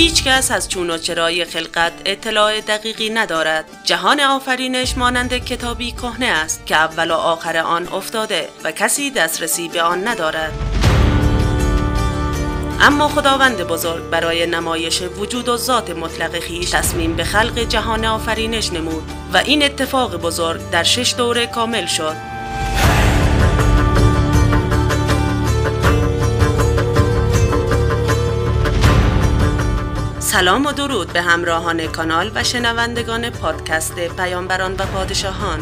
هیچ کس از چون و چرای خلقت اطلاع دقیقی ندارد. جهان آفرینش مانند کتابی کهنه است که اول و آخر آن افتاده و کسی دسترسی به آن ندارد. اما خداوند بزرگ برای نمایش وجود و ذات مطلق خیش تصمیم به خلق جهان آفرینش نمود و این اتفاق بزرگ در شش دوره کامل شد. سلام و درود به همراهان کانال و شنوندگان پادکست پیامبران و پادشاهان.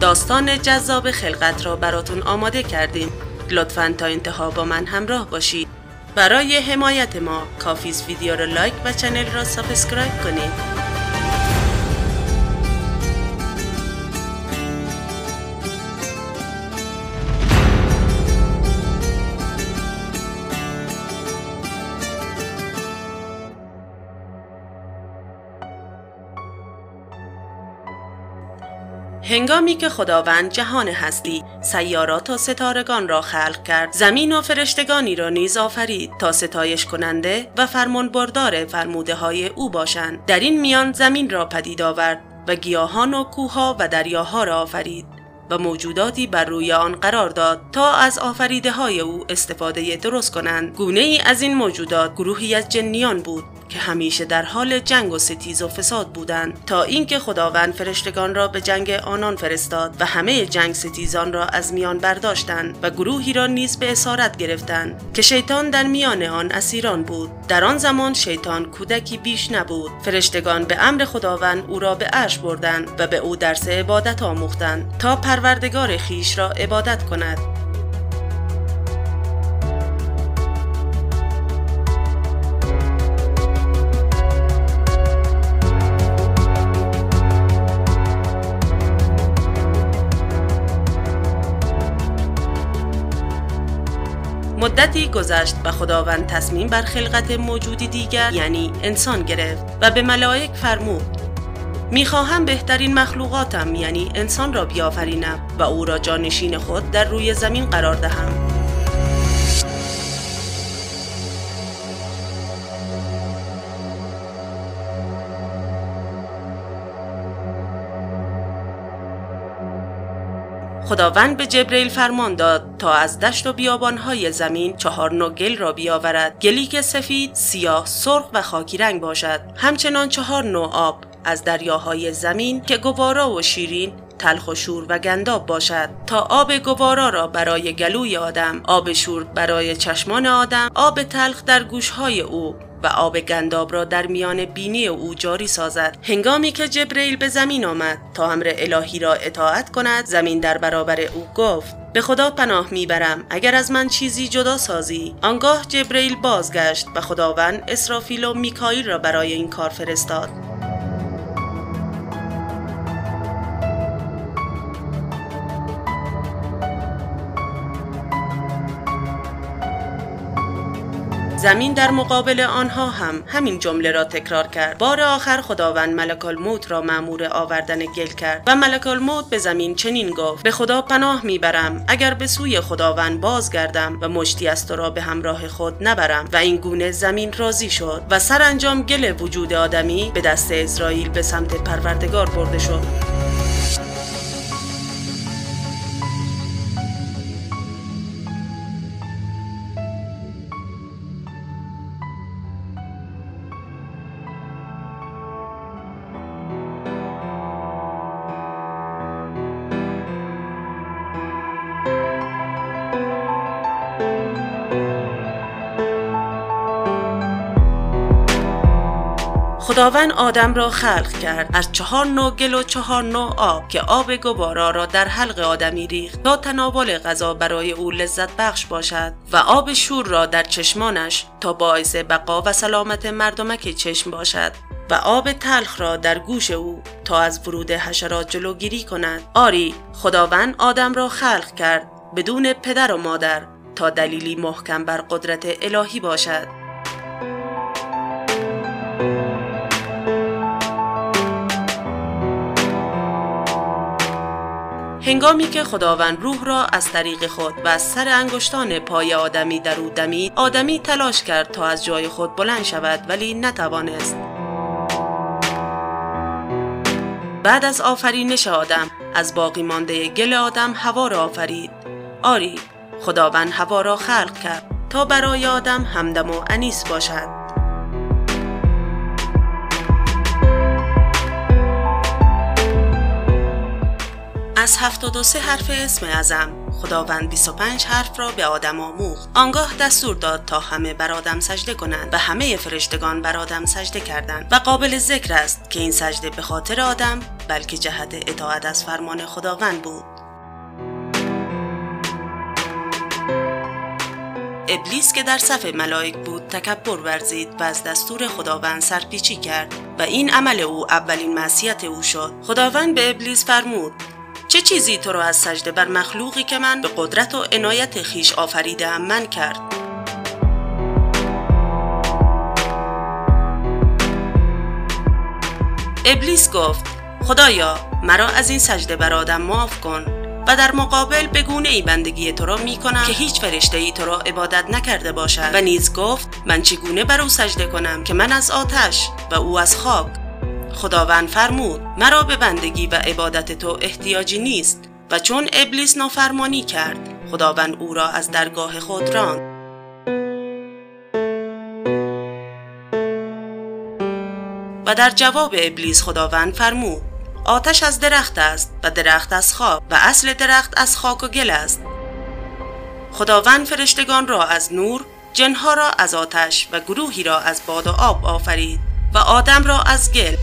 داستان جذاب خلقت را براتون آماده کردیم. لطفا تا انتها با من همراه باشید. برای حمایت ما کافیه ویدیو را like و channel را subscribe کنید. هنگامی که خداوند جهان هستی سیارات و ستارگان را خلق کرد. زمین و فرشتگانی را نیز آفرید تا ستایش کننده و فرمان بردار فرموده های او باشند. در این میان زمین را پدید آورد و گیاهان و کوها و دریاها را آفرید و موجوداتی بر روی آن قرار داد تا از آفریده های او استفاده درست کنند. گونه ای از این موجودات گروهی از جنیان بود. که همیشه در حال جنگ و ستیز و فساد بودند تا اینکه خداوند فرشتگان را به جنگ آنان فرستاد و همه جنگ ستیزان را از میان برداشتند و گروهی را نیز به اسارت گرفتند که شیطان در میان آن اسیران بود. در آن زمان شیطان کودکی بیش نبود. فرشتگان به امر خداوند او را به عرش بردند و به او درس عبادت آموختند تا پروردگار خیش را عبادت کند. مدتی گذشت و خداوند تصمیم بر خلقت موجودی دیگر یعنی انسان گرفت و به ملائک فرمود می‌خواهم بهترین مخلوقاتم یعنی انسان را بیافرینم و او را جانشین خود در روی زمین قرار دهم. خداوند به جبریل فرمان داد تا از دشت و بیابانهای زمین چهار نوع گل را بیاورد. گلی که سفید، سیاه، سرخ و خاکی رنگ باشد. همچنان چهار نوع آب از دریاهای زمین که گوارا و شیرین تلخ و شور و گنداب باشد. تا آب گوارا را برای گلوی آدم آب شور برای چشمان آدم آب تلخ در گوشهای او. و آب گنداب را در میان بینی او جاری سازد. هنگامی که جبریل به زمین آمد تا امر الهی را اطاعت کند زمین در برابر او گفت به خدا پناه می‌برم اگر از من چیزی جدا سازی. آنگاه جبریل بازگشت و خداوند اسرافیل و میکائیل را برای این کار فرستاد. زمین در مقابل آنها هم همین جمله را تکرار کرد. بار آخر خداوند ملک الموت را مأمور آوردن گل کرد و ملک الموت به زمین چنین گفت به خدا پناه می‌برم اگر به سوی خداوند بازگردم و مشتی از تو را به همراه خود نبرم. و این گونه زمین راضی شد و سرانجام گل وجود آدمی به دست اسرائیل به سمت پروردگار برده شد. خداوند آدم را خلق کرد. از چهار نوع گل و چهار نوع آب که آب گوارا را در حلق آدمی ریخت. تا تناول غذا برای او لذت بخش باشد و آب شور را در چشمانش تا باعث بقا و سلامت مردمک چشم باشد و آب تلخ را در گوش او تا از ورود حشرات جلوگیری کند. آری خداوند آدم را خلق کرد بدون پدر و مادر تا دلیلی محکم بر قدرت الهی باشد. هنگامی که خداوند روح را از طریق خود و از سر انگشتان پای آدمی در او دمید آدمی تلاش کرد تا از جای خود بلند شود ولی نتوانست. بعد از آفرینش آدم از باقی مانده گل آدم هوا را آفرید. آری خداوند هوا را خلق کرد تا برای آدم همدم و انیس باشد. از 73 حرف اسم ازم. خداوند 25 حرف را به آدم آموخت. آنگاه دستور داد تا همه بر آدم سجده کنند و همه فرشتگان بر آدم سجده کردند و قابل ذکر است که این سجده به خاطر آدم بلکه جهت اطاعت از فرمان خداوند بود. ابلیس که در صف ملائک بود تکبر ورزید و از دستور خداوند سرپیچی کرد و این عمل او اولین معصیت او شد. خداوند به ابلیس فرمود چه چیزی تو را از سجده بر مخلوقی که من به قدرت و عنایت خیش آفریدم من کرد؟ ابلیس گفت خدایا مرا از این سجده بر آدم معاف کن و در مقابل به گونه ای بندگی تو را می کنم که هیچ فرشته ای تو را عبادت نکرده باشد. و نیز گفت من چگونه بر او سجده کنم که من از آتش و او از خاک خداوند فرمود مرا به بندگی و عبادت تو احتیاجی نیست و چون ابلیس نافرمانی کرد خداوند او را از درگاه خود راند. و در جواب ابلیس خداوند فرمود آتش از درخت است و درخت از خاک و اصل درخت از خاک و گل است. خداوند فرشتگان را از نور جنها را از آتش و گروهی را از باد و آب آفرید و آدم را از گل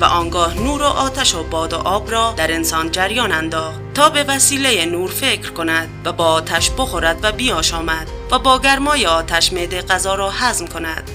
و آنگاه نور و آتش و باد و آب را در انسان جریان انداخت تا به وسیله نور فکر کند و با آتش بخورد و بیاشامد و با گرمای آتش معده غذا را هضم کند.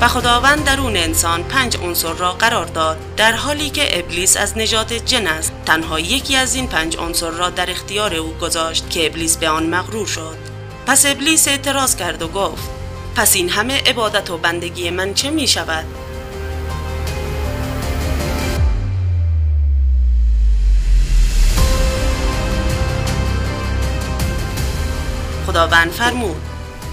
و خداوند درون انسان پنج عنصر را قرار داد در حالی که ابلیس از نجات جن است. تنها یکی از این پنج عنصر را در اختیار او گذاشت که ابلیس به آن مغرور شد. پس ابلیس اعتراض کرد و گفت پس این همه عبادت و بندگی من چه می شود؟ خداوند فرمود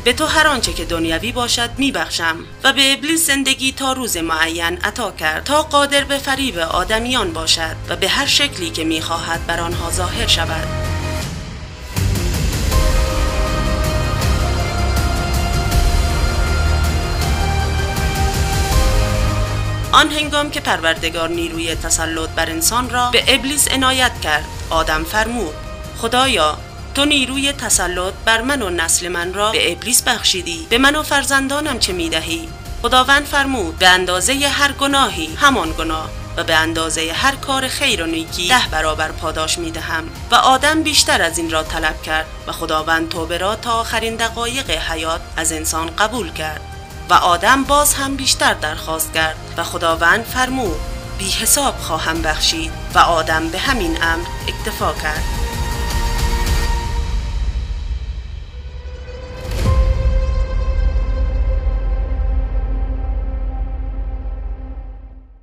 به تو هر آنچه که دنیوی باشد میبخشم و به ابلیس زندگی تا روز معین عطا کرد تا قادر به فریب آدمیان باشد و به هر شکلی که می‌خواهد بر آنها ظاهر شود آن هنگام که پروردگار نیروی تسلط بر انسان را به ابلیس عنایت کرد آدم فرمود خدایا تو نیروی تسلط بر من و نسل من را به ابلیس بخشیدی به من و فرزندانم چه می‌دهی؟ خداوند فرمود به اندازه هر گناهی همان گناه و به اندازه هر کار خیر و نیکی ده برابر پاداش می دهم و آدم بیشتر از این را طلب کرد و خداوند توبه را تا آخرین دقایق حیات از انسان قبول کرد. و آدم باز هم بیشتر درخواست کرد و خداوند فرمود بی حساب خواهم بخشید و آدم به همین امر اکتفا کرد.